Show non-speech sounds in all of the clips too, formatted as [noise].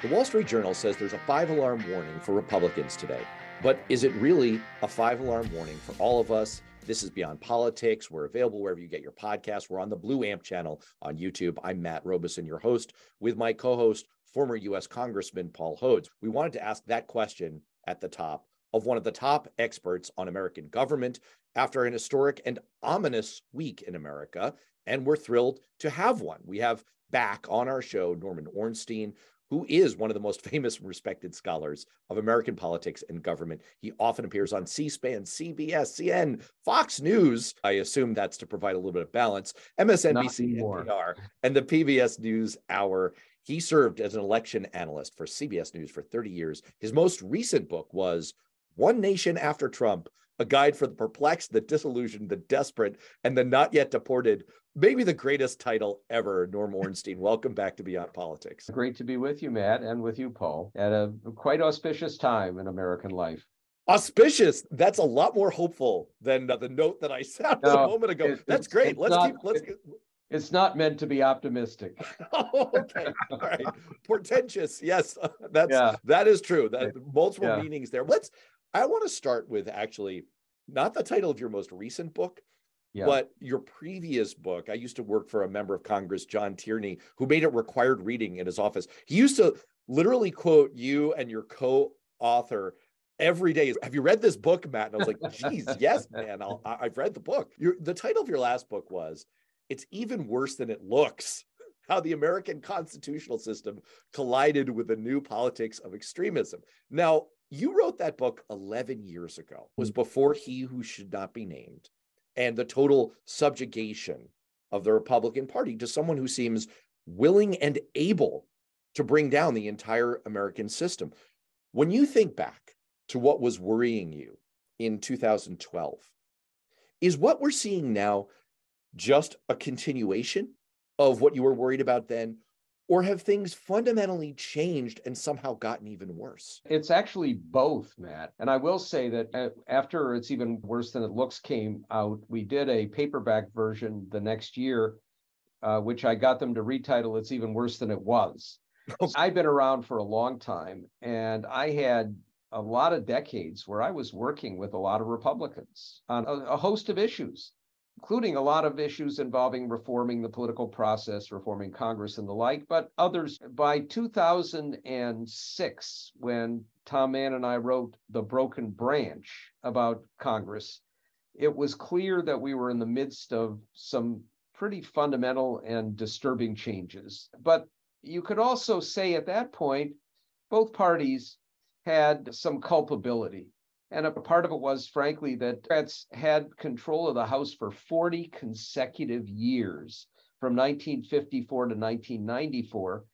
The Wall Street Journal says there's a five alarm warning for Republicans today. But is it really a five alarm warning for all of us? This is Beyond Politics. We're available wherever you get your podcasts. We're on the Blue Amp channel on YouTube. I'm Matt Robison, your host, with my co host, former U.S. Congressman Paul Hodes. We wanted to ask that question at the top of one of the top experts on American government after an historic and ominous week in America. And we're thrilled to have one. We have back on our show Norman Ornstein, who is one of the most [laughs] famous and respected scholars of American politics and government. He often appears on C SPAN, CBS, CNN, Fox News. I assume that's to provide a little bit of balance, MSNBC, NPR, and the PBS News Hour. He served as an election analyst for CBS News for 30 years. His most recent book was One Nation After Trump a guide for the perplexed, the disillusioned, the desperate, and the not yet deported. Maybe the greatest title ever, Norm Ornstein. Welcome back to Beyond Politics. Great to be with you, Matt, and with you, Paul, at a quite auspicious time in American life. Auspicious. That's a lot more hopeful than the note that I sounded no, a moment ago. It, That's great. Let's not, keep. Let's. It, it's not meant to be optimistic. oh, [laughs] okay. All right. Portentous. Yes, [laughs] that's yeah. that is true. That multiple yeah. meanings there. Let's I want to start with actually not the title of your most recent book, yeah. but your previous book. I used to work for a member of Congress, John Tierney, who made it required reading in his office. He used to literally quote you and your co-author every day. Have you read this book, Matt? And I was like, [laughs] geez, yes, man. i have read the book. Your, the title of your last book was "It's Even Worse Than It Looks." How the American constitutional system collided with the new politics of extremism. Now, you wrote that book 11 years ago. It was mm-hmm. before he who should not be named and the total subjugation of the republican party to someone who seems willing and able to bring down the entire american system. When you think back to what was worrying you in 2012 is what we're seeing now just a continuation of what you were worried about then or have things fundamentally changed and somehow gotten even worse? It's actually both, Matt. And I will say that uh, after It's Even Worse Than It Looks came out, we did a paperback version the next year, uh, which I got them to retitle It's Even Worse Than It Was. [laughs] I've been around for a long time, and I had a lot of decades where I was working with a lot of Republicans on a, a host of issues including a lot of issues involving reforming the political process, reforming Congress and the like, but others. By 2006, when Tom Mann and I wrote The Broken Branch about Congress, it was clear that we were in the midst of some pretty fundamental and disturbing changes. But you could also say at that point, both parties had some culpability and a part of it was, frankly, that Democrats had control of the House for 40 consecutive years from 1954 to 1994.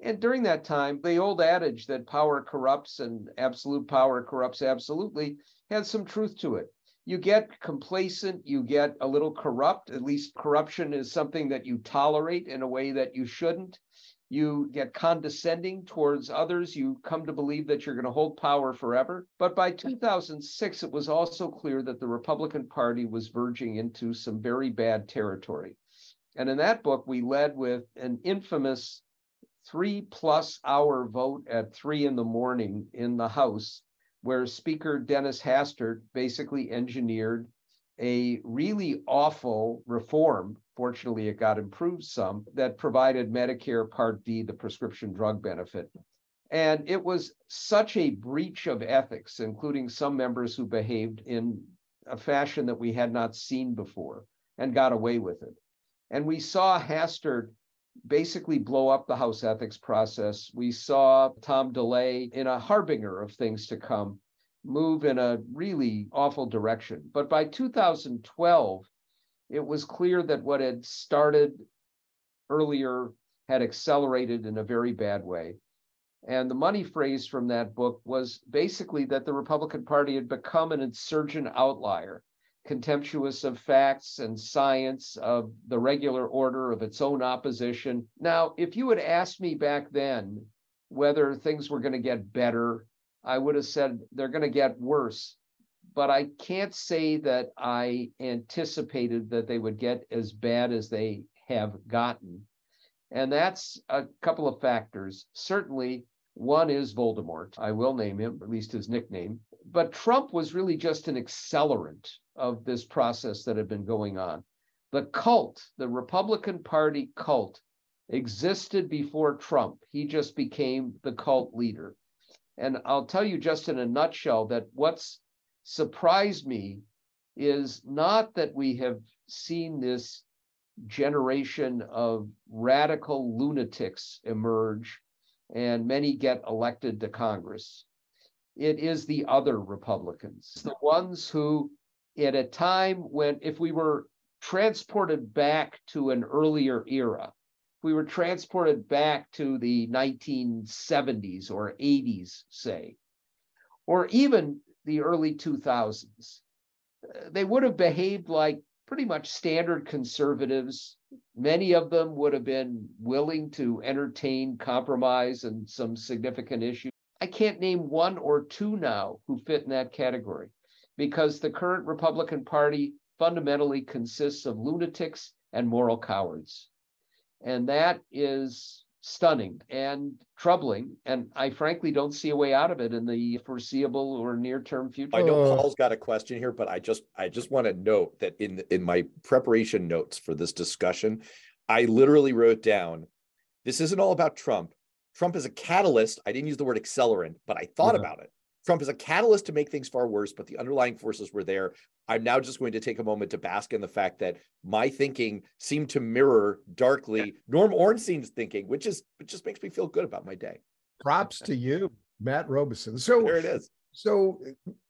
And during that time, the old adage that power corrupts and absolute power corrupts absolutely had some truth to it. You get complacent, you get a little corrupt. At least corruption is something that you tolerate in a way that you shouldn't you get condescending towards others. You come to believe that you're going to hold power forever. But by 2006, it was also clear that the Republican Party was verging into some very bad territory. And in that book, we led with an infamous three plus hour vote at three in the morning in the House, where Speaker Dennis Hastert basically engineered a really awful reform Fortunately, it got improved some that provided Medicare Part D, the prescription drug benefit. And it was such a breach of ethics, including some members who behaved in a fashion that we had not seen before and got away with it. And we saw Hastert basically blow up the House ethics process. We saw Tom DeLay in a harbinger of things to come move in a really awful direction. But by 2012, it was clear that what had started earlier had accelerated in a very bad way. And the money phrase from that book was basically that the Republican Party had become an insurgent outlier, contemptuous of facts and science, of the regular order, of its own opposition. Now, if you had asked me back then whether things were going to get better, I would have said they're going to get worse but I can't say that I anticipated that they would get as bad as they have gotten. And that's a couple of factors. Certainly, One is Voldemort. I will name him, at least his nickname. But Trump was really just an accelerant of this process that had been going on. The cult, the Republican Party cult, existed before Trump. He just became the cult leader. And I'll tell you just in a nutshell that what's surprised me is not that we have seen this generation of radical lunatics emerge and many get elected to Congress. It is the other Republicans, the ones who, at a time when, if we were transported back to an earlier era, we were transported back to the 1970s or 80s, say, or even the early 2000s, they would have behaved like pretty much standard conservatives. Many of them would have been willing to entertain compromise and some significant issues. I can't name one or two now who fit in that category because the current Republican Party fundamentally consists of lunatics and moral cowards. And that is stunning and troubling. And I frankly don't see a way out of it in the foreseeable or near-term future. I know oh. Paul's got a question here, but I just I just want to note that in in my preparation notes for this discussion, I literally wrote down this isn't all about Trump. Trump is a catalyst. I didn't use the word accelerant, but I thought yeah. about it. Trump is a catalyst to make things far worse, but the underlying forces were there. I'm now just going to take a moment to bask in the fact that my thinking seemed to mirror darkly Norm Ornstein's thinking, which is which just makes me feel good about my day. Props to you, Matt Robison. So there it is. So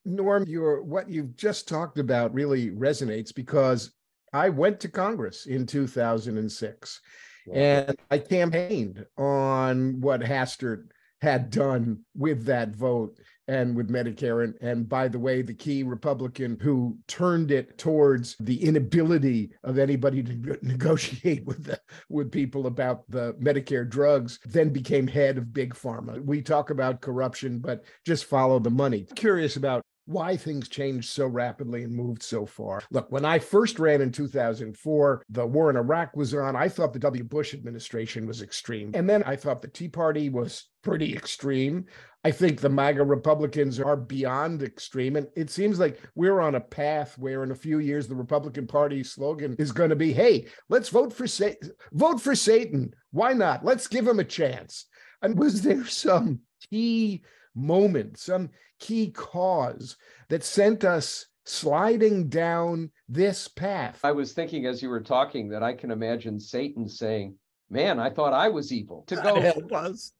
Norm, your what you've just talked about really resonates because I went to Congress in 2006 wow. and I campaigned on what Hastert had done with that vote and with Medicare. And, and by the way, the key Republican who turned it towards the inability of anybody to negotiate with the, with people about the Medicare drugs then became head of big pharma. We talk about corruption, but just follow the money. Curious about why things changed so rapidly and moved so far. Look, when I first ran in 2004, the war in Iraq was on. I thought the W. Bush administration was extreme. And then I thought the Tea Party was pretty extreme. I think the MAGA Republicans are beyond extreme. And it seems like we're on a path where in a few years, the Republican Party slogan is going to be, hey, let's vote for, Sa- vote for Satan. Why not? Let's give him a chance. And was there some key moment, some key cause that sent us sliding down this path. I was thinking as you were talking that I can imagine Satan saying, Man, I thought I was evil. To go [laughs] it was.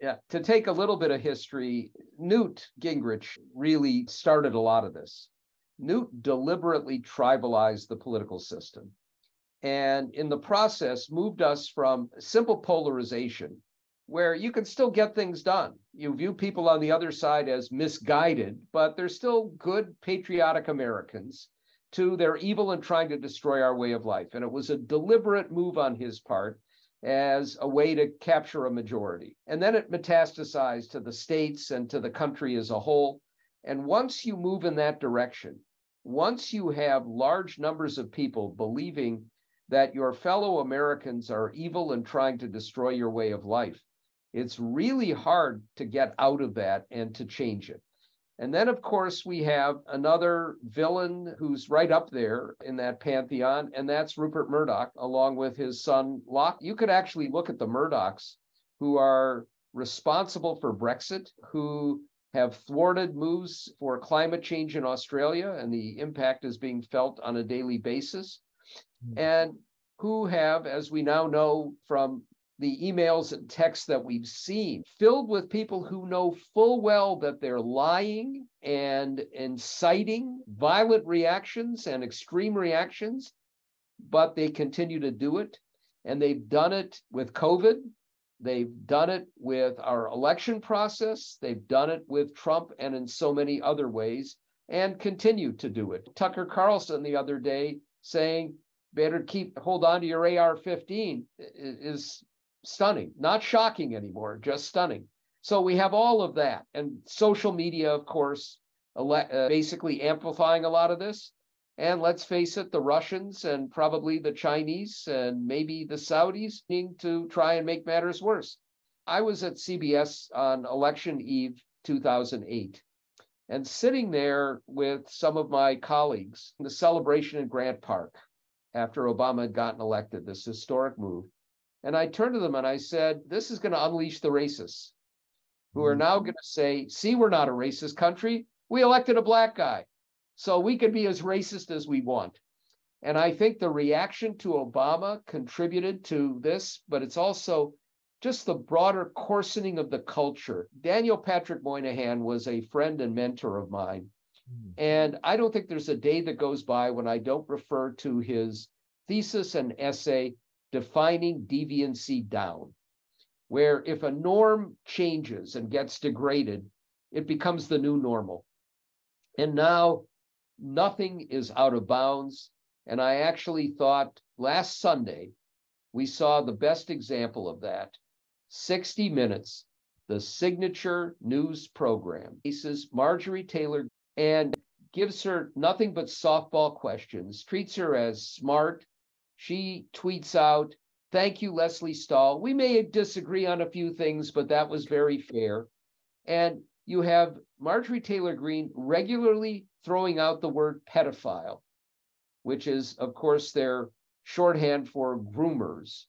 Yeah, to take a little bit of history, Newt Gingrich really started a lot of this. Newt deliberately tribalized the political system and in the process moved us from simple polarization where you can still get things done. You view people on the other side as misguided, but they're still good, patriotic Americans, to they're evil and trying to destroy our way of life. And it was a deliberate move on his part as a way to capture a majority. And then it metastasized to the states and to the country as a whole. And once you move in that direction, once you have large numbers of people believing that your fellow Americans are evil and trying to destroy your way of life, it's really hard to get out of that and to change it. And then, of course, we have another villain who's right up there in that pantheon, and that's Rupert Murdoch, along with his son Locke. You could actually look at the Murdochs who are responsible for Brexit, who have thwarted moves for climate change in Australia, and the impact is being felt on a daily basis, mm-hmm. and who have, as we now know from the emails and texts that we've seen filled with people who know full well that they're lying and inciting violent reactions and extreme reactions, but they continue to do it. And they've done it with COVID. They've done it with our election process. They've done it with Trump and in so many other ways and continue to do it. Tucker Carlson the other day saying, better keep hold on to your AR-15 is stunning, not shocking anymore, just stunning. So we have all of that. And social media, of course, ele- uh, basically amplifying a lot of this. And let's face it, the Russians and probably the Chinese and maybe the Saudis need to try and make matters worse. I was at CBS on election eve 2008 and sitting there with some of my colleagues in the celebration in Grant Park after Obama had gotten elected, this historic move. And I turned to them and I said, This is going to unleash the racists who are now going to say, See, we're not a racist country. We elected a black guy. So we can be as racist as we want. And I think the reaction to Obama contributed to this, but it's also just the broader coarsening of the culture. Daniel Patrick Moynihan was a friend and mentor of mine. Hmm. And I don't think there's a day that goes by when I don't refer to his thesis and essay, Defining Deviancy Down, where if a norm changes and gets degraded, it becomes the new normal. And now nothing is out of bounds. And I actually thought last Sunday, we saw the best example of that 60 Minutes, the signature news program. Faces Marjorie Taylor and gives her nothing but softball questions, treats her as smart. She tweets out, Thank you, Lesley Stahl. We may disagree on a few things, but that was very fair. And you have Marjorie Taylor Greene regularly throwing out the word pedophile, which is, of course, their shorthand for groomers,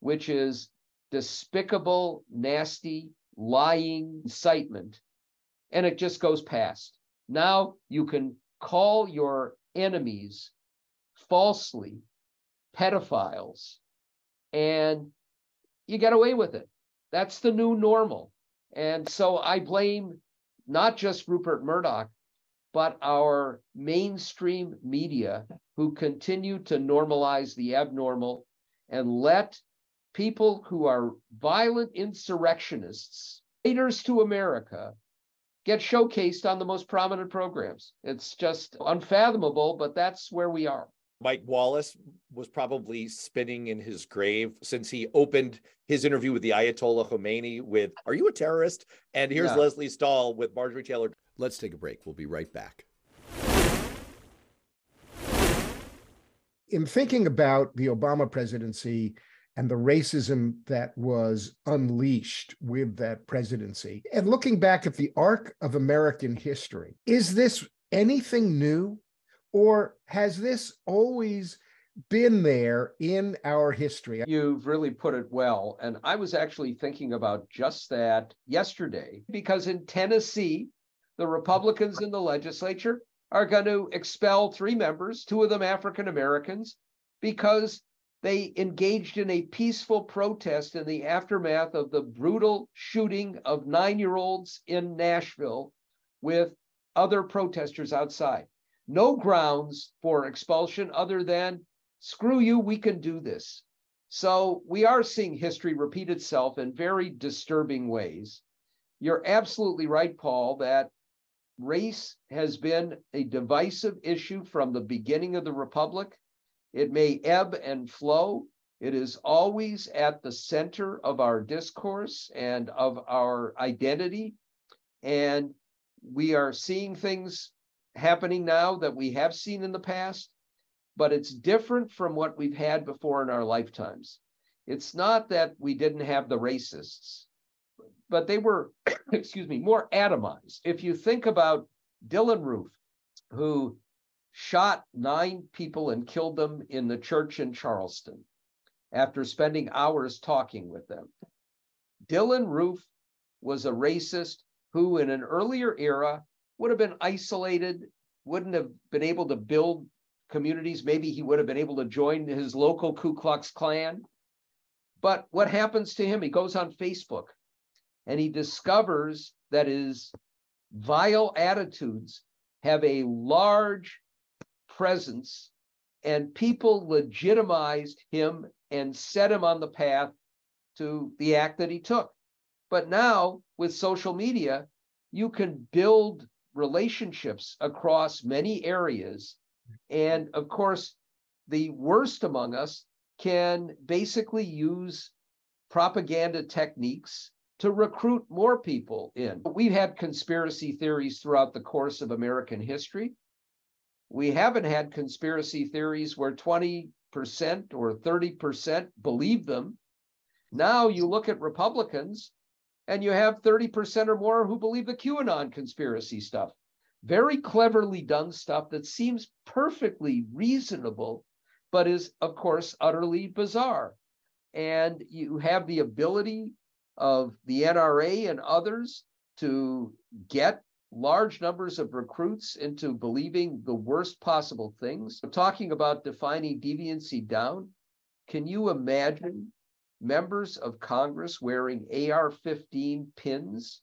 which is despicable, nasty, lying incitement, and it just goes past. Now you can call your enemies falsely pedophiles, and you get away with it. That's the new normal. And so I blame not just Rupert Murdoch, but our mainstream media who continue to normalize the abnormal and let people who are violent insurrectionists, traitors to America, get showcased on the most prominent programs. It's just unfathomable, but that's where we are. Mike Wallace was probably spinning in his grave since he opened his interview with the Ayatollah Khomeini with, Are you a terrorist? And here's yeah. Lesley Stahl with Marjorie Taylor. Let's take a break. We'll be right back. In thinking about the Obama presidency, and the racism that was unleashed with that presidency. And looking back at the arc of American history, is this anything new? Or has this always been there in our history? You've really put it well. And I was actually thinking about just that yesterday, because in Tennessee, the Republicans in the legislature are going to expel three members, two of them African Americans, because they engaged in a peaceful protest in the aftermath of the brutal shooting of nine year olds in Nashville with other protesters outside. No grounds for expulsion other than screw you, we can do this. So we are seeing history repeat itself in very disturbing ways. You're absolutely right, Paul, that race has been a divisive issue from the beginning of the Republic. It may ebb and flow. It is always at the center of our discourse and of our identity. And we are seeing things happening now that we have seen in the past, but it's different from what we've had before in our lifetimes. It's not that we didn't have the racists, but they were, [coughs] excuse me, more atomized. If you think about Dylann Roof, who shot nine people and killed them in the church in Charleston after spending hours talking with them. Dylann Roof was a racist who, in an earlier era, would have been isolated, wouldn't have been able to build communities. Maybe he would have been able to join his local Ku Klux Klan. But what happens to him? He goes on Facebook and he discovers that his vile attitudes have a large presence, and people legitimized him and set him on the path to the act that he took. But now with social media, you can build relationships across many areas. And of course, the worst among us can basically use propaganda techniques to recruit more people in. We've had conspiracy theories throughout the course of American history we haven't had conspiracy theories where 20% or 30% believe them. Now you look at Republicans and you have 30% or more who believe the QAnon conspiracy stuff. Very cleverly done stuff that seems perfectly reasonable, but is, of course, utterly bizarre. And you have the ability of the NRA and others to get large numbers of recruits into believing the worst possible things. talking about defining deviancy down. Can you imagine members of Congress wearing AR 15 pins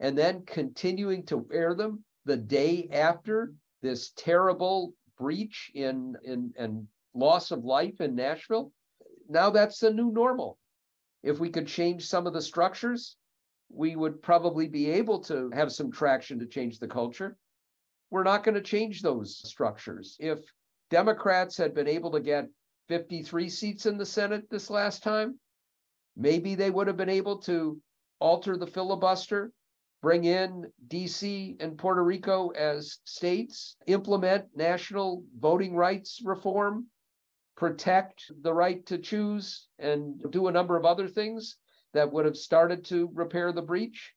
and then continuing to wear them the day after this terrible breach in, in and loss of life in Nashville. Now that's the new normal. If we could change some of the structures, we would probably be able to have some traction to change the culture. We're not going to change those structures. If Democrats had been able to get 53 seats in the Senate this last time, Maybe they would have been able to alter the filibuster, bring in DC and Puerto Rico as states, implement national voting rights reform, protect the right to choose, and do a number of other things that would have started to repair the breach.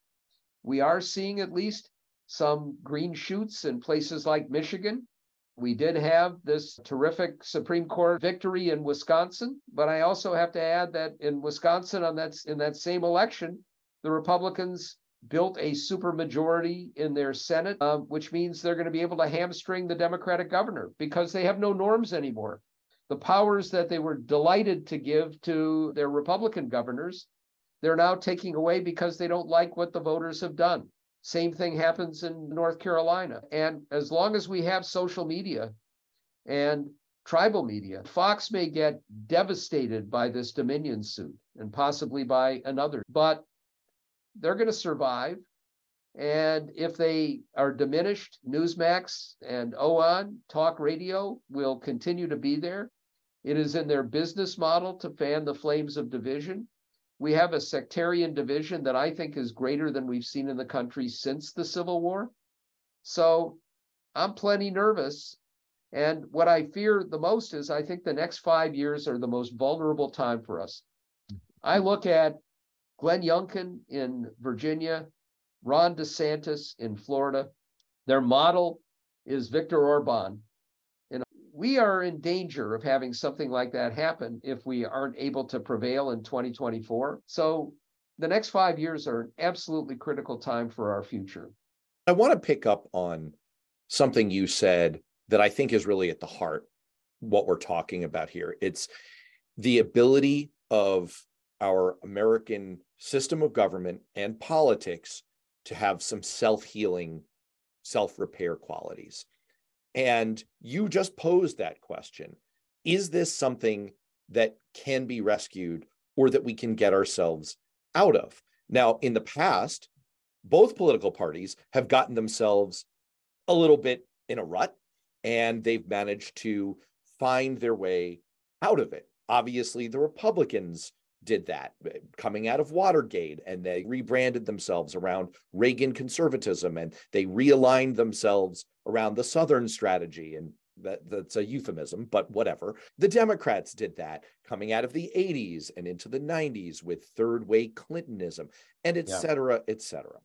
We are seeing at least some green shoots in places like Michigan we did have this terrific Supreme Court victory in Wisconsin, but I also have to add that in Wisconsin, on that in that same election, the Republicans built a supermajority in their Senate, uh, which means they're going to be able to hamstring the Democratic governor because they have no norms anymore. The powers that they were delighted to give to their Republican governors, they're now taking away because they don't like what the voters have done. Same thing happens in North Carolina. And as long as we have social media and tribal media, Fox may get devastated by this Dominion suit and possibly by another, but they're going to survive. And if they are diminished, Newsmax and OAN talk radio will continue to be there. It is in their business model to fan the flames of division. We have a sectarian division that I think is greater than we've seen in the country since the Civil War. So I'm plenty nervous. And what I fear the most is I think the next five years are the most vulnerable time for us. I look at Glenn Youngkin in Virginia, Ron DeSantis in Florida. Their model is Viktor Orban we are in danger of having something like that happen if we aren't able to prevail in 2024. So the next five years are an absolutely critical time for our future. I want to pick up on something you said that I think is really at the heart what we're talking about here. It's the ability of our American system of government and politics to have some self-healing, self-repair qualities. And you just posed that question Is this something that can be rescued or that we can get ourselves out of? Now, in the past, both political parties have gotten themselves a little bit in a rut and they've managed to find their way out of it. Obviously, the Republicans did that eh, coming out of Watergate and they rebranded themselves around Reagan conservatism and they realigned themselves around the Southern strategy. And that, that's a euphemism, but whatever. The Democrats did that coming out of the 80s and into the 90s with third way Clintonism and et cetera, et cetera.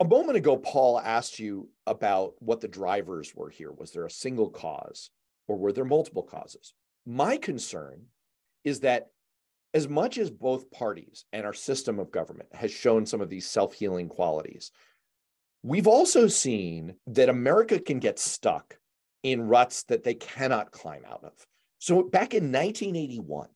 A moment ago, Paul asked you about what the drivers were here. Was there a single cause or were there multiple causes? My concern is that as much as both parties and our system of government has shown some of these self healing qualities, we've also seen that America can get stuck in ruts that they cannot climb out of. So back in 1981,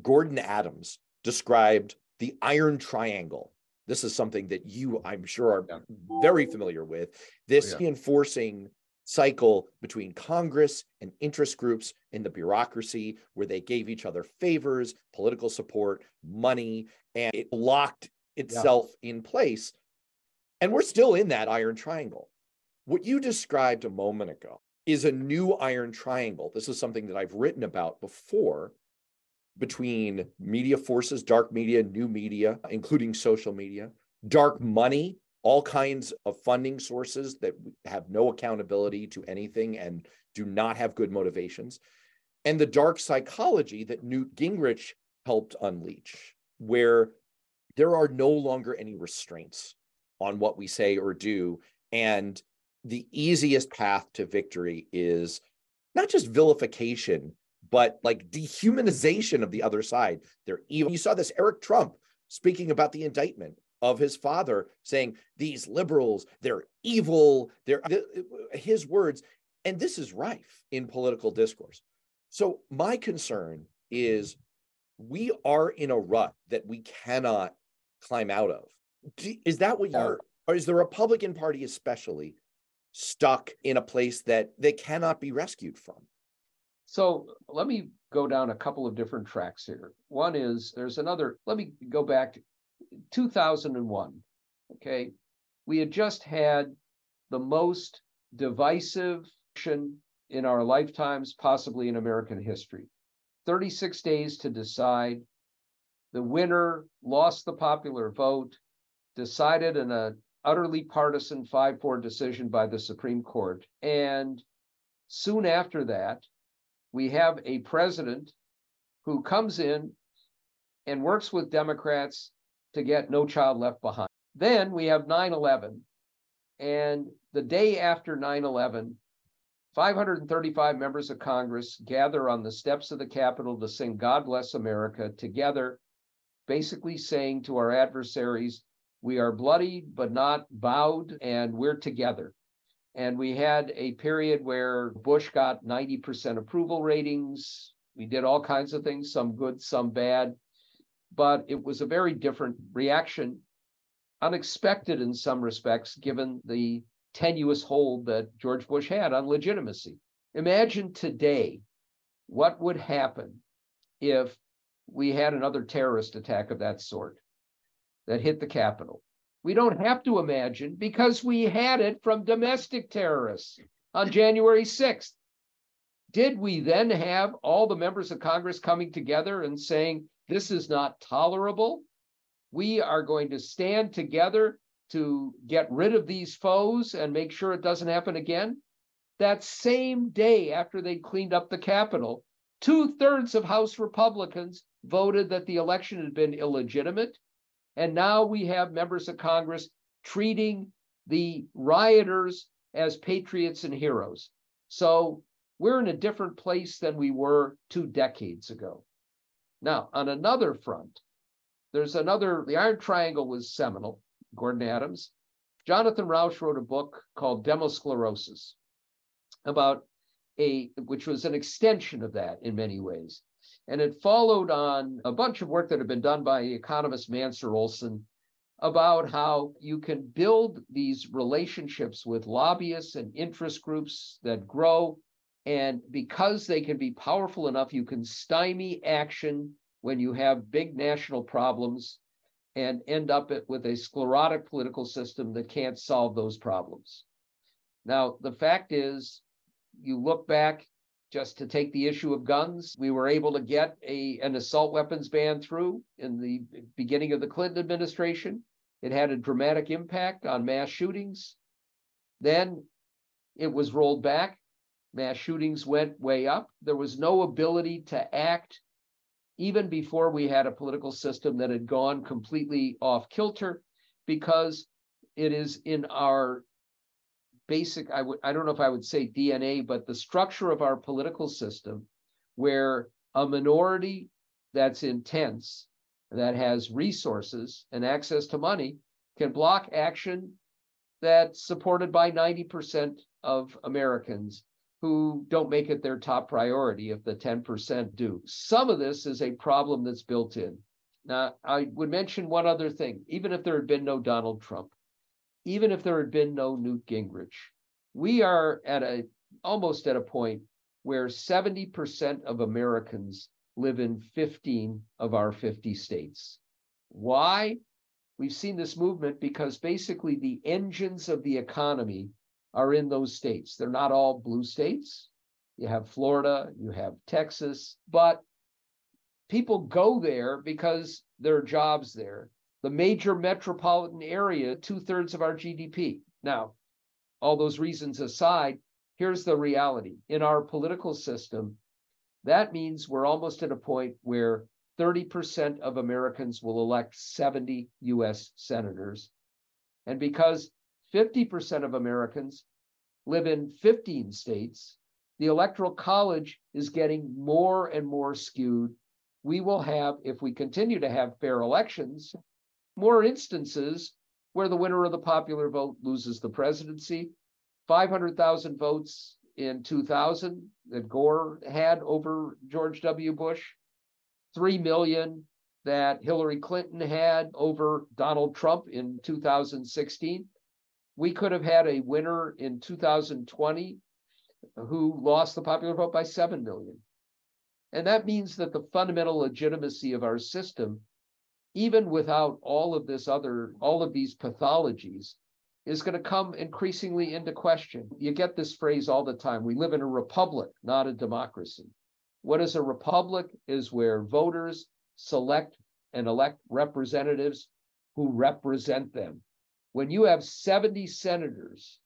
Gordon Adams described the iron triangle. This is something that you, I'm sure, are yeah. very familiar with. This oh, yeah. reinforcing cycle between Congress and interest groups in the bureaucracy where they gave each other favors, political support, money, and it locked itself yeah. in place. And we're still in that iron triangle. What you described a moment ago is a new iron triangle. This is something that I've written about before between media forces, dark media, new media, including social media, dark money, all kinds of funding sources that have no accountability to anything and do not have good motivations, and the dark psychology that Newt Gingrich helped unleash. where there are no longer any restraints on what we say or do. And the easiest path to victory is not just vilification, but like dehumanization of the other side. They're evil. You saw this Eric Trump speaking about the indictment of his father, saying these liberals, they're evil. They're his words. And this is rife in political discourse. So my concern is we are in a rut that we cannot climb out of. Is that what you're, or is the Republican Party especially stuck in a place that they cannot be rescued from? So let me go down a couple of different tracks here. One is there's another, let me go back 2001. Okay. We had just had the most divisive in our lifetimes, possibly in American history. 36 days to decide. The winner lost the popular vote, decided in a utterly partisan 5-4 decision by the Supreme Court. And soon after that, we have a president who comes in and works with Democrats to get No Child Left Behind. Then we have 9 11. And the day after 9 11, 535 members of Congress gather on the steps of the Capitol to sing God Bless America together, basically saying to our adversaries, we are bloody but not bowed, and we're together. And we had a period where Bush got 90% approval ratings. We did all kinds of things, some good, some bad. But it was a very different reaction, unexpected in some respects, given the tenuous hold that George Bush had on legitimacy. Imagine today what would happen if we had another terrorist attack of that sort that hit the Capitol. We don't have to imagine because we had it from domestic terrorists on [laughs] January 6th. Did we then have all the members of Congress coming together and saying, this is not tolerable? We are going to stand together to get rid of these foes and make sure it doesn't happen again? That same day after they cleaned up the Capitol, two thirds of House Republicans voted that the election had been illegitimate and now we have members of Congress treating the rioters as patriots and heroes. So we're in a different place than we were two decades ago. Now, on another front, there's another, the Iron Triangle was seminal, Gordon Adams. Jonathan Rauch wrote a book called Demosclerosis about a, which was an extension of that in many ways. And it followed on a bunch of work that had been done by economist Mancur Olson about how you can build these relationships with lobbyists and interest groups that grow. And because they can be powerful enough, you can stymie action when you have big national problems and end up with a sclerotic political system that can't solve those problems. Now, the fact is, you look back just to take the issue of guns, we were able to get a, an assault weapons ban through in the beginning of the Clinton administration. It had a dramatic impact on mass shootings. Then it was rolled back. Mass shootings went way up. There was no ability to act even before we had a political system that had gone completely off kilter because it is in our basic, I would, I don't know if I would say DNA, but the structure of our political system where a minority that's intense, that has resources and access to money can block action that's supported by 90% of Americans who don't make it their top priority if the 10% do. Some of this is a problem that's built in. Now, I would mention one other thing. Even if there had been no Donald Trump, even if there had been no Newt Gingrich, we are at a almost at a point where 70% of Americans live in 15 of our 50 states. Why? We've seen this movement because basically the engines of the economy are in those states. They're not all blue states. You have Florida, you have Texas, but people go there because there are jobs there the major metropolitan area, two thirds of our GDP. Now, all those reasons aside, here's the reality in our political system. That means we're almost at a point where 30% of Americans will elect 70 US senators. And because 50% of Americans live in 15 states, the Electoral College is getting more and more skewed. We will have, if we continue to have fair elections, more instances where the winner of the popular vote loses the presidency. 500,000 votes in 2000 that Gore had over George W. Bush, 3 million that Hillary Clinton had over Donald Trump in 2016. We could have had a winner in 2020 who lost the popular vote by 7 million. And that means that the fundamental legitimacy of our system, even without all of this other, all of these pathologies, is going to come increasingly into question. You get this phrase all the time. We live in a republic, not a democracy. What is a republic is where voters select and elect representatives who represent them. When you have 70 senators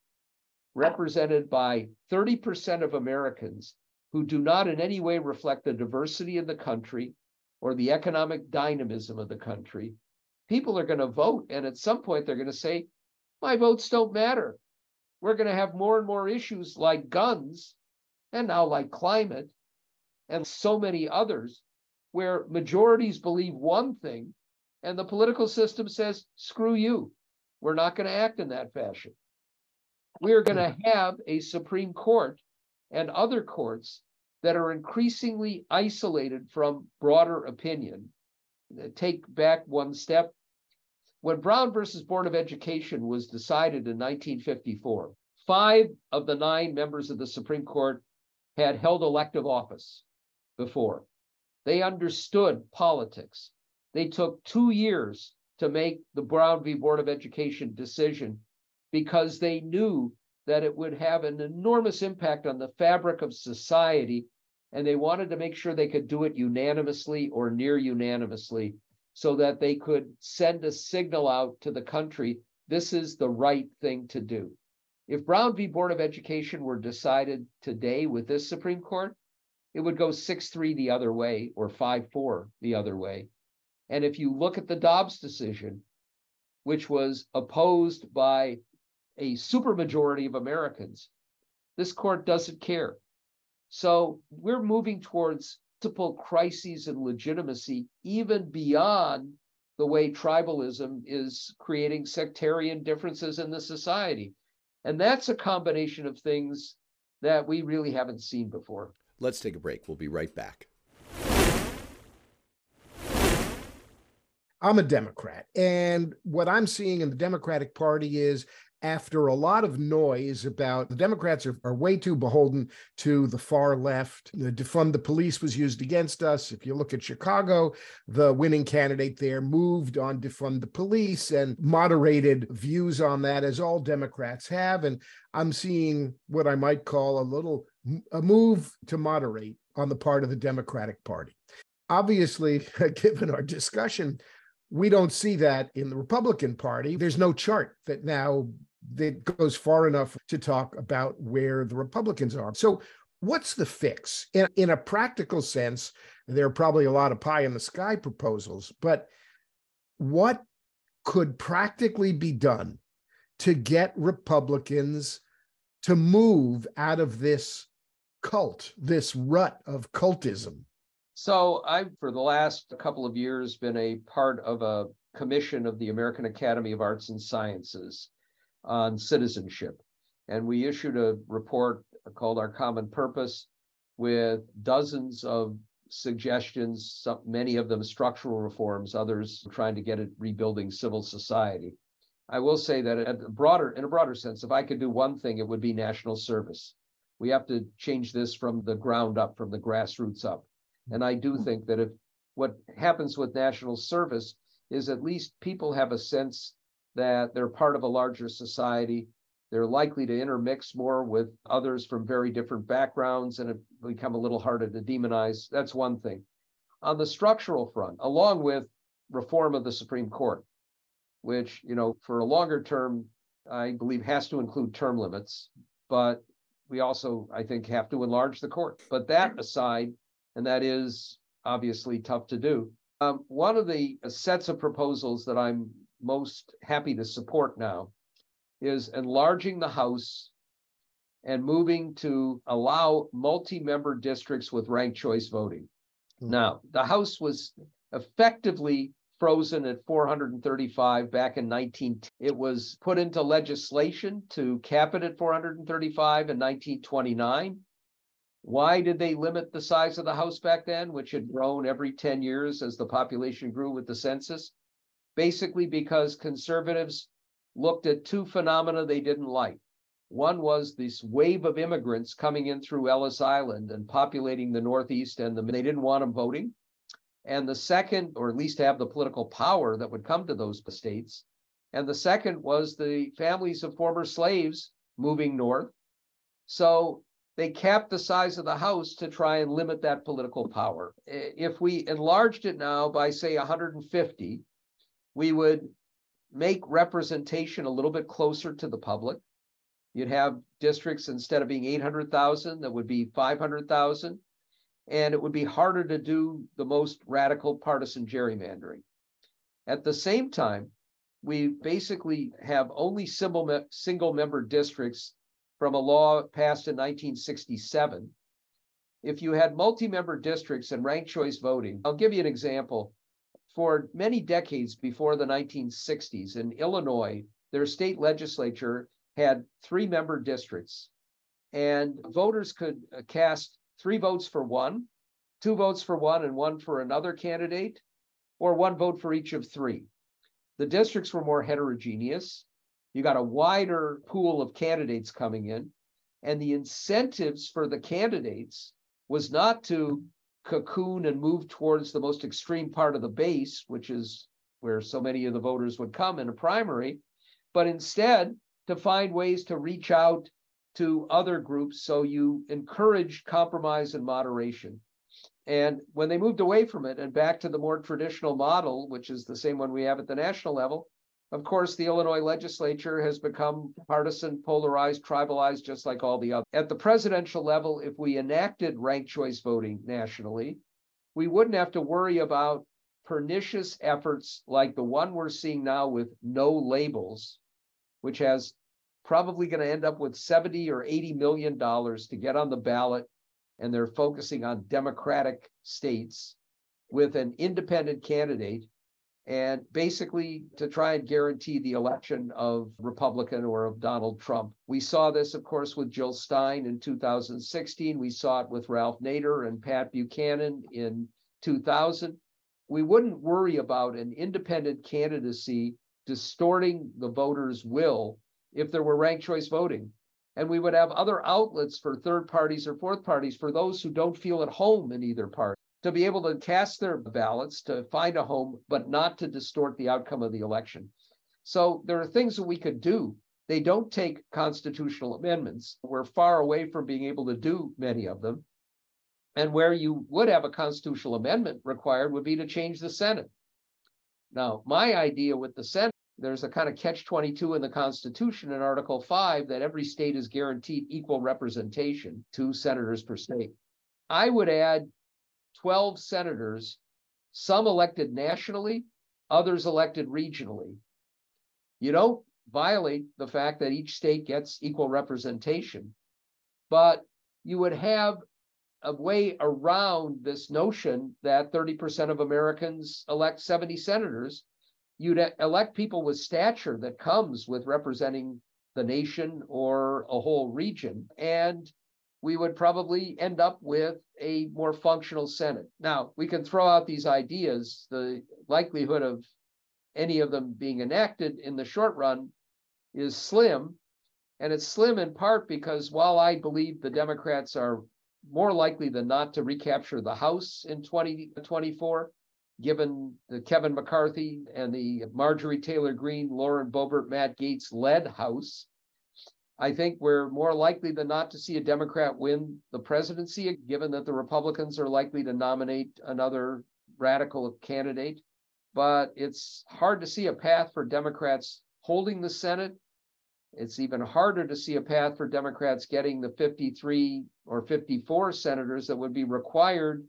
represented by 30% of Americans who do not in any way reflect the diversity of the country or the economic dynamism of the country, people are going to vote. And at some point, they're going to say, my votes don't matter. We're going to have more and more issues like guns and now like climate and so many others where majorities believe one thing and the political system says, screw you. We're not going to act in that fashion. We're going to have a Supreme Court and other courts that are increasingly isolated from broader opinion. Take back one step. When Brown versus Board of Education was decided in 1954, five of the nine members of the Supreme Court had held elective office before. They understood politics. They took two years to make the Brown v. Board of Education decision because they knew that it would have an enormous impact on the fabric of society. And they wanted to make sure they could do it unanimously or near unanimously so that they could send a signal out to the country this is the right thing to do. If Brown v. Board of Education were decided today with this Supreme Court, it would go 6 3 the other way or 5 4 the other way. And if you look at the Dobbs decision, which was opposed by a supermajority of Americans, this court doesn't care. So we're moving towards multiple crises and legitimacy, even beyond the way tribalism is creating sectarian differences in the society. And that's a combination of things that we really haven't seen before. Let's take a break. We'll be right back. I'm a Democrat. And what I'm seeing in the Democratic Party is after a lot of noise about the Democrats are, are way too beholden to the far left. The defund the police was used against us. If you look at Chicago, the winning candidate there moved on defund the police and moderated views on that, as all Democrats have. And I'm seeing what I might call a little a move to moderate on the part of the Democratic Party. Obviously, [laughs] given our discussion, we don't see that in the Republican Party. There's no chart that now that goes far enough to talk about where the Republicans are. So, what's the fix? In, in a practical sense, there are probably a lot of pie in the sky proposals, but what could practically be done to get Republicans to move out of this cult, this rut of cultism? So, I've for the last couple of years been a part of a commission of the American Academy of Arts and Sciences on citizenship. And we issued a report called Our Common Purpose with dozens of suggestions, some, many of them structural reforms, others trying to get it rebuilding civil society. I will say that at a broader, in a broader sense, if I could do one thing, it would be national service. We have to change this from the ground up, from the grassroots up. And I do mm-hmm. think that if what happens with national service is at least people have a sense that they're part of a larger society. They're likely to intermix more with others from very different backgrounds and become a little harder to demonize. That's one thing. On the structural front, along with reform of the Supreme Court, which, you know, for a longer term, I believe has to include term limits, but we also, I think, have to enlarge the court. But that aside, and that is obviously tough to do, Um, one of the sets of proposals that I'm most happy to support now is enlarging the House and moving to allow multi-member districts with ranked choice voting. Mm-hmm. Now, the House was effectively frozen at 435 back in 19 it was put into legislation to cap it at 435 in 1929 why did they limit the size of the house back then which had grown every 10 years as the population grew with the census basically because conservatives looked at two phenomena they didn't like one was this wave of immigrants coming in through Ellis Island and populating the Northeast, and the, they didn't want them voting. And the second, or at least have the political power that would come to those states. And the second was the families of former slaves moving north. So they capped the size of the House to try and limit that political power. If we enlarged it now by, say, 150, we would make representation a little bit closer to the public. You'd have districts instead of being 800,000, that would be 500,000 and it would be harder to do the most radical partisan gerrymandering. At the same time, we basically have only single, member districts from a law passed in 1967. If you had multi member districts and ranked choice voting, I'll give you an example. For many decades before the 1960s in Illinois, their state legislature had three member districts, and voters could uh, cast three votes for one, two votes for one, and one for another candidate, or one vote for each of three. The districts were more heterogeneous. You got a wider pool of candidates coming in, and the incentives for the candidates was not to cocoon and move towards the most extreme part of the base, which is where so many of the voters would come in a primary, but instead to find ways to reach out to other groups. So you encourage compromise and moderation. And when they moved away from it and back to the more traditional model, which is the same one we have at the national level, of course, the Illinois legislature has become partisan, polarized, tribalized, just like all the other. At the presidential level, if we enacted ranked choice voting nationally, we wouldn't have to worry about pernicious efforts like the one we're seeing now with no labels, which has probably going to end up with 70 or 80 million dollars to get on the ballot and they're focusing on democratic states with an independent candidate and basically to try and guarantee the election of Republican or of Donald Trump. We saw this, of course, with Jill Stein in 2016. We saw it with Ralph Nader and Pat Buchanan in 2000. We wouldn't worry about an independent candidacy distorting the voters' will if there were ranked choice voting. And we would have other outlets for third parties or fourth parties for those who don't feel at home in either party to be able to cast their ballots to find a home, but not to distort the outcome of the election. So there are things that we could do. They don't take constitutional amendments. We're far away from being able to do many of them. And where you would have a constitutional amendment required would be to change the Senate. Now, my idea with the Senate there's a kind of catch 22 in the Constitution in Article 5 that every state is guaranteed equal representation, two senators per state. I would add 12 senators, some elected nationally, others elected regionally. You don't violate the fact that each state gets equal representation, but you would have a way around this notion that 30% of Americans elect 70 senators you'd elect people with stature that comes with representing the nation or a whole region. And we would probably end up with a more functional Senate. Now, we can throw out these ideas. The likelihood of any of them being enacted in the short run is slim. And it's slim in part because while I believe the Democrats are more likely than not to recapture the House in 2024, given the Kevin McCarthy and the Marjorie Taylor Greene, Lauren Boebert, Matt Gaetz led House, I think we're more likely than not to see a Democrat win the presidency, given that the Republicans are likely to nominate another radical candidate. But it's hard to see a path for Democrats holding the Senate. It's even harder to see a path for Democrats getting the 53 or 54 senators that would be required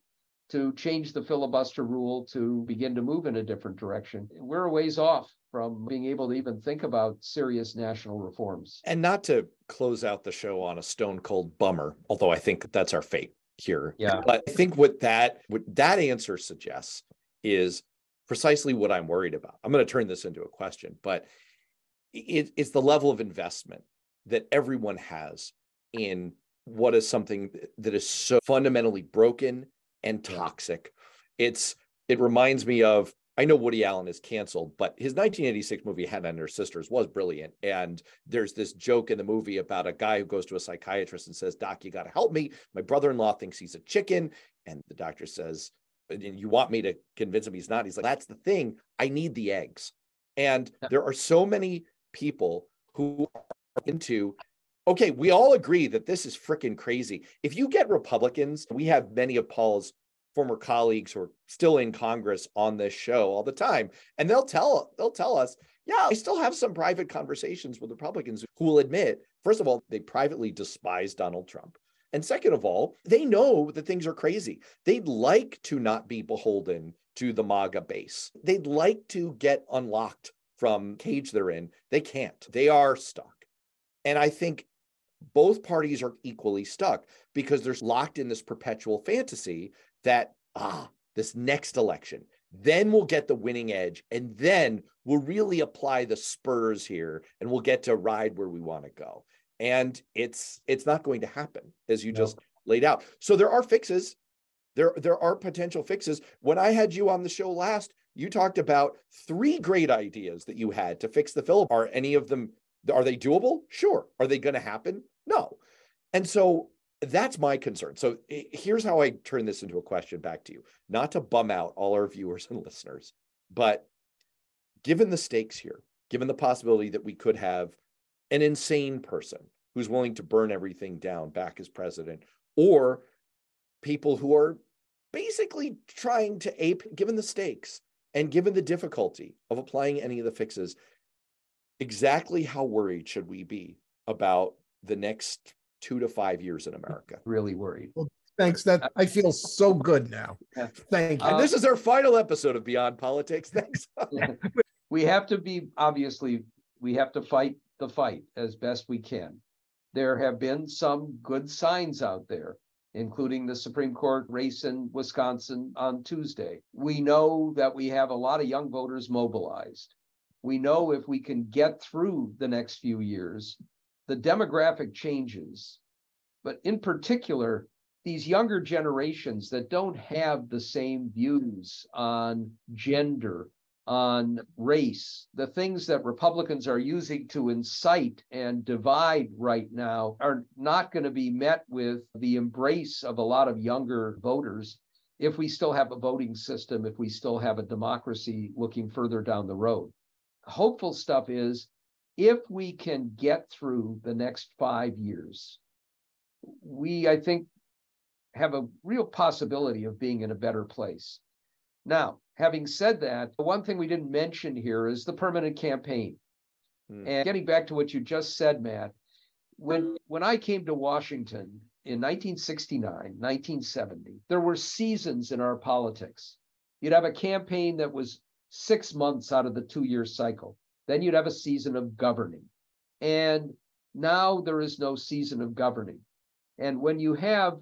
to change the filibuster rule to begin to move in a different direction. We're a ways off from being able to even think about serious national reforms. And not to close out the show on a stone cold bummer, although I think that's our fate here. Yeah. But I think what that what that answer suggests is precisely what I'm worried about. I'm going to turn this into a question, but it, it's the level of investment that everyone has in what is something that is so fundamentally broken and toxic. It's it reminds me of I know Woody Allen is canceled, but his 1986 movie Hannah and Her Sisters was brilliant. And there's this joke in the movie about a guy who goes to a psychiatrist and says, Doc, you got to help me. My brother in law thinks he's a chicken. And the doctor says, You want me to convince him he's not? He's like, That's the thing. I need the eggs. And there are so many people who are into okay, we all agree that this is freaking crazy. If you get Republicans, we have many of Paul's former colleagues who are still in Congress on this show all the time, and they'll tell they'll tell us, yeah, I still have some private conversations with Republicans who will admit, first of all, they privately despise Donald Trump. And second of all, they know that things are crazy. They'd like to not be beholden to the MAGA base. They'd like to get unlocked from cage they're in. They can't. They are stuck. And I think both parties are equally stuck because they're locked in this perpetual fantasy that, ah, this next election, then we'll get the winning edge and then we'll really apply the spurs here and we'll get to ride where we want to go. And it's it's not going to happen as you no. just laid out. So there are fixes. There there are potential fixes. When i had you on the show last you talked about three great ideas that you had to fix the film are any of them are they doable? Sure. Are they going to happen no. And so that's my concern. So here's how I turn this into a question back to you, not to bum out all our viewers and [laughs] listeners, but given the stakes here, given the possibility that we could have an insane person who's willing to burn everything down back as president, or people who are basically trying to ape, given the stakes and given the difficulty of applying any of the fixes, exactly how worried should we be about the next two to five years in America. Really worried. Well, thanks. That I feel so good now. Thank you. And this is our final episode of Beyond Politics. Thanks. [laughs] we have to be obviously we have to fight the fight as best we can. There have been some good signs out there, including the Supreme Court race in Wisconsin on Tuesday. We know that we have a lot of young voters mobilized. We know if we can get through the next few years, the demographic changes, but in particular, these younger generations that don't have the same views on gender, on race, the things that Republicans are using to incite and divide right now are not going to be met with the embrace of a lot of younger voters if we still have a voting system, if we still have a democracy looking further down the road. Hopeful stuff is if we can get through the next five years, we, I think, have a real possibility of being in a better place. Now, having said that, the one thing we didn't mention here is the permanent campaign. Hmm. And getting back to what you just said, Matt, when when I came to Washington in 1969, 1970, there were seasons in our politics. You'd have a campaign that was six months out of the two-year cycle. Then you'd have a season of governing. And now there is no season of governing. And when you have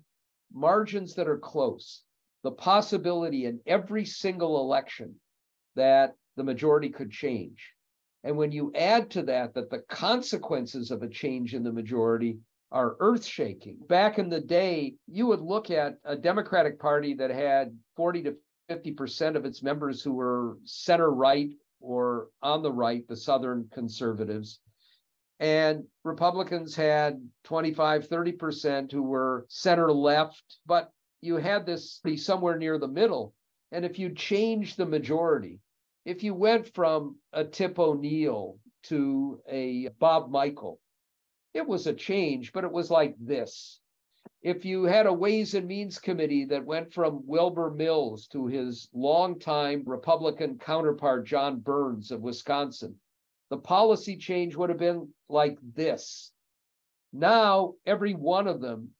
margins that are close, the possibility in every single election that the majority could change. And when you add to that, that the consequences of a change in the majority are earth shaking. Back in the day, you would look at a Democratic Party that had 40 to 50% of its members who were center right or on the right, the Southern conservatives. And Republicans had 25, 30% who were center left, but you had this be somewhere near the middle. And if you change the majority, if you went from a Tip O'Neill to a Bob Michel, it was a change, but it was like this if you had a Ways and Means Committee that went from Wilbur Mills to his longtime Republican counterpart, John Byrnes of Wisconsin, the policy change would have been like this. Now, every one of them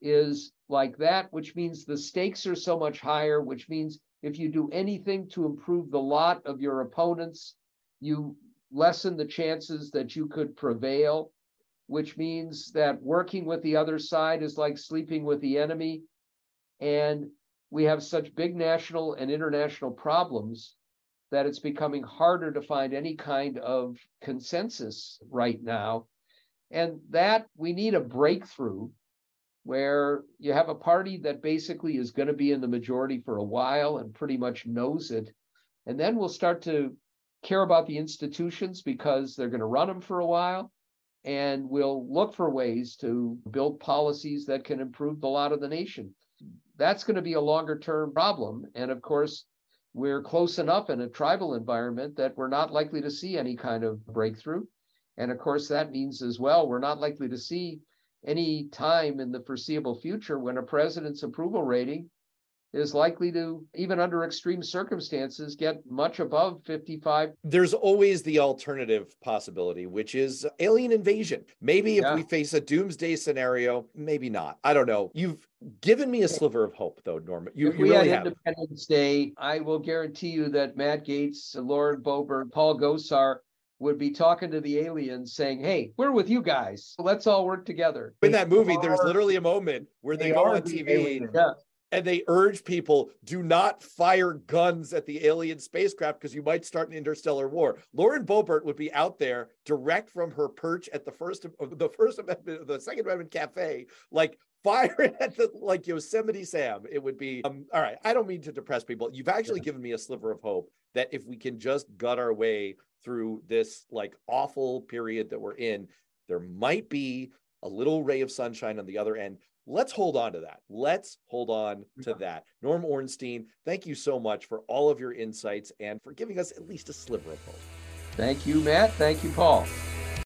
is like that, which means the stakes are so much higher, which means if you do anything to improve the lot of your opponents, you lessen the chances that you could prevail, which means that working with the other side is like sleeping with the enemy. And we have such big national and international problems that it's becoming harder to find any kind of consensus right now. And that we need a breakthrough where you have a party that basically is going to be in the majority for a while and pretty much knows it. And then we'll start to care about the institutions because they're going to run them for a while. And we'll look for ways to build policies that can improve the lot of the nation. That's going to be a longer term problem. And of course, we're close enough in a tribal environment that we're not likely to see any kind of breakthrough. And of course, that means as well, we're not likely to see any time in the foreseeable future when a president's approval rating is likely to, even under extreme circumstances, get much above 55. There's always the alternative possibility, which is alien invasion. Maybe if we face a doomsday scenario, maybe not. I don't know. You've given me a sliver of hope, though, Norman. You, if you we really had Independence Day, I will guarantee you that Matt Gaetz, Lauren Boebert, Paul Gosar would be talking to the aliens saying, Hey, we're with you guys. Let's all work together. In that movie, there's literally a moment where they, they go on TV yeah and they urge people do not fire guns at the alien spacecraft because you might start an interstellar war. Lauren Boebert would be out there direct from her perch at the first the first amendment the second amendment cafe like firing at the like Yosemite Sam. It would be um, all right. I don't mean to depress people. You've actually yeah. given me a sliver of hope that if we can just gut our way through this like awful period that we're in, there might be a little ray of sunshine on the other end let's hold on to that. Let's hold on to that. Norm Ornstein, thank you so much for all of your insights and for giving us at least a sliver of hope. Thank you, Matt. Thank you, Paul.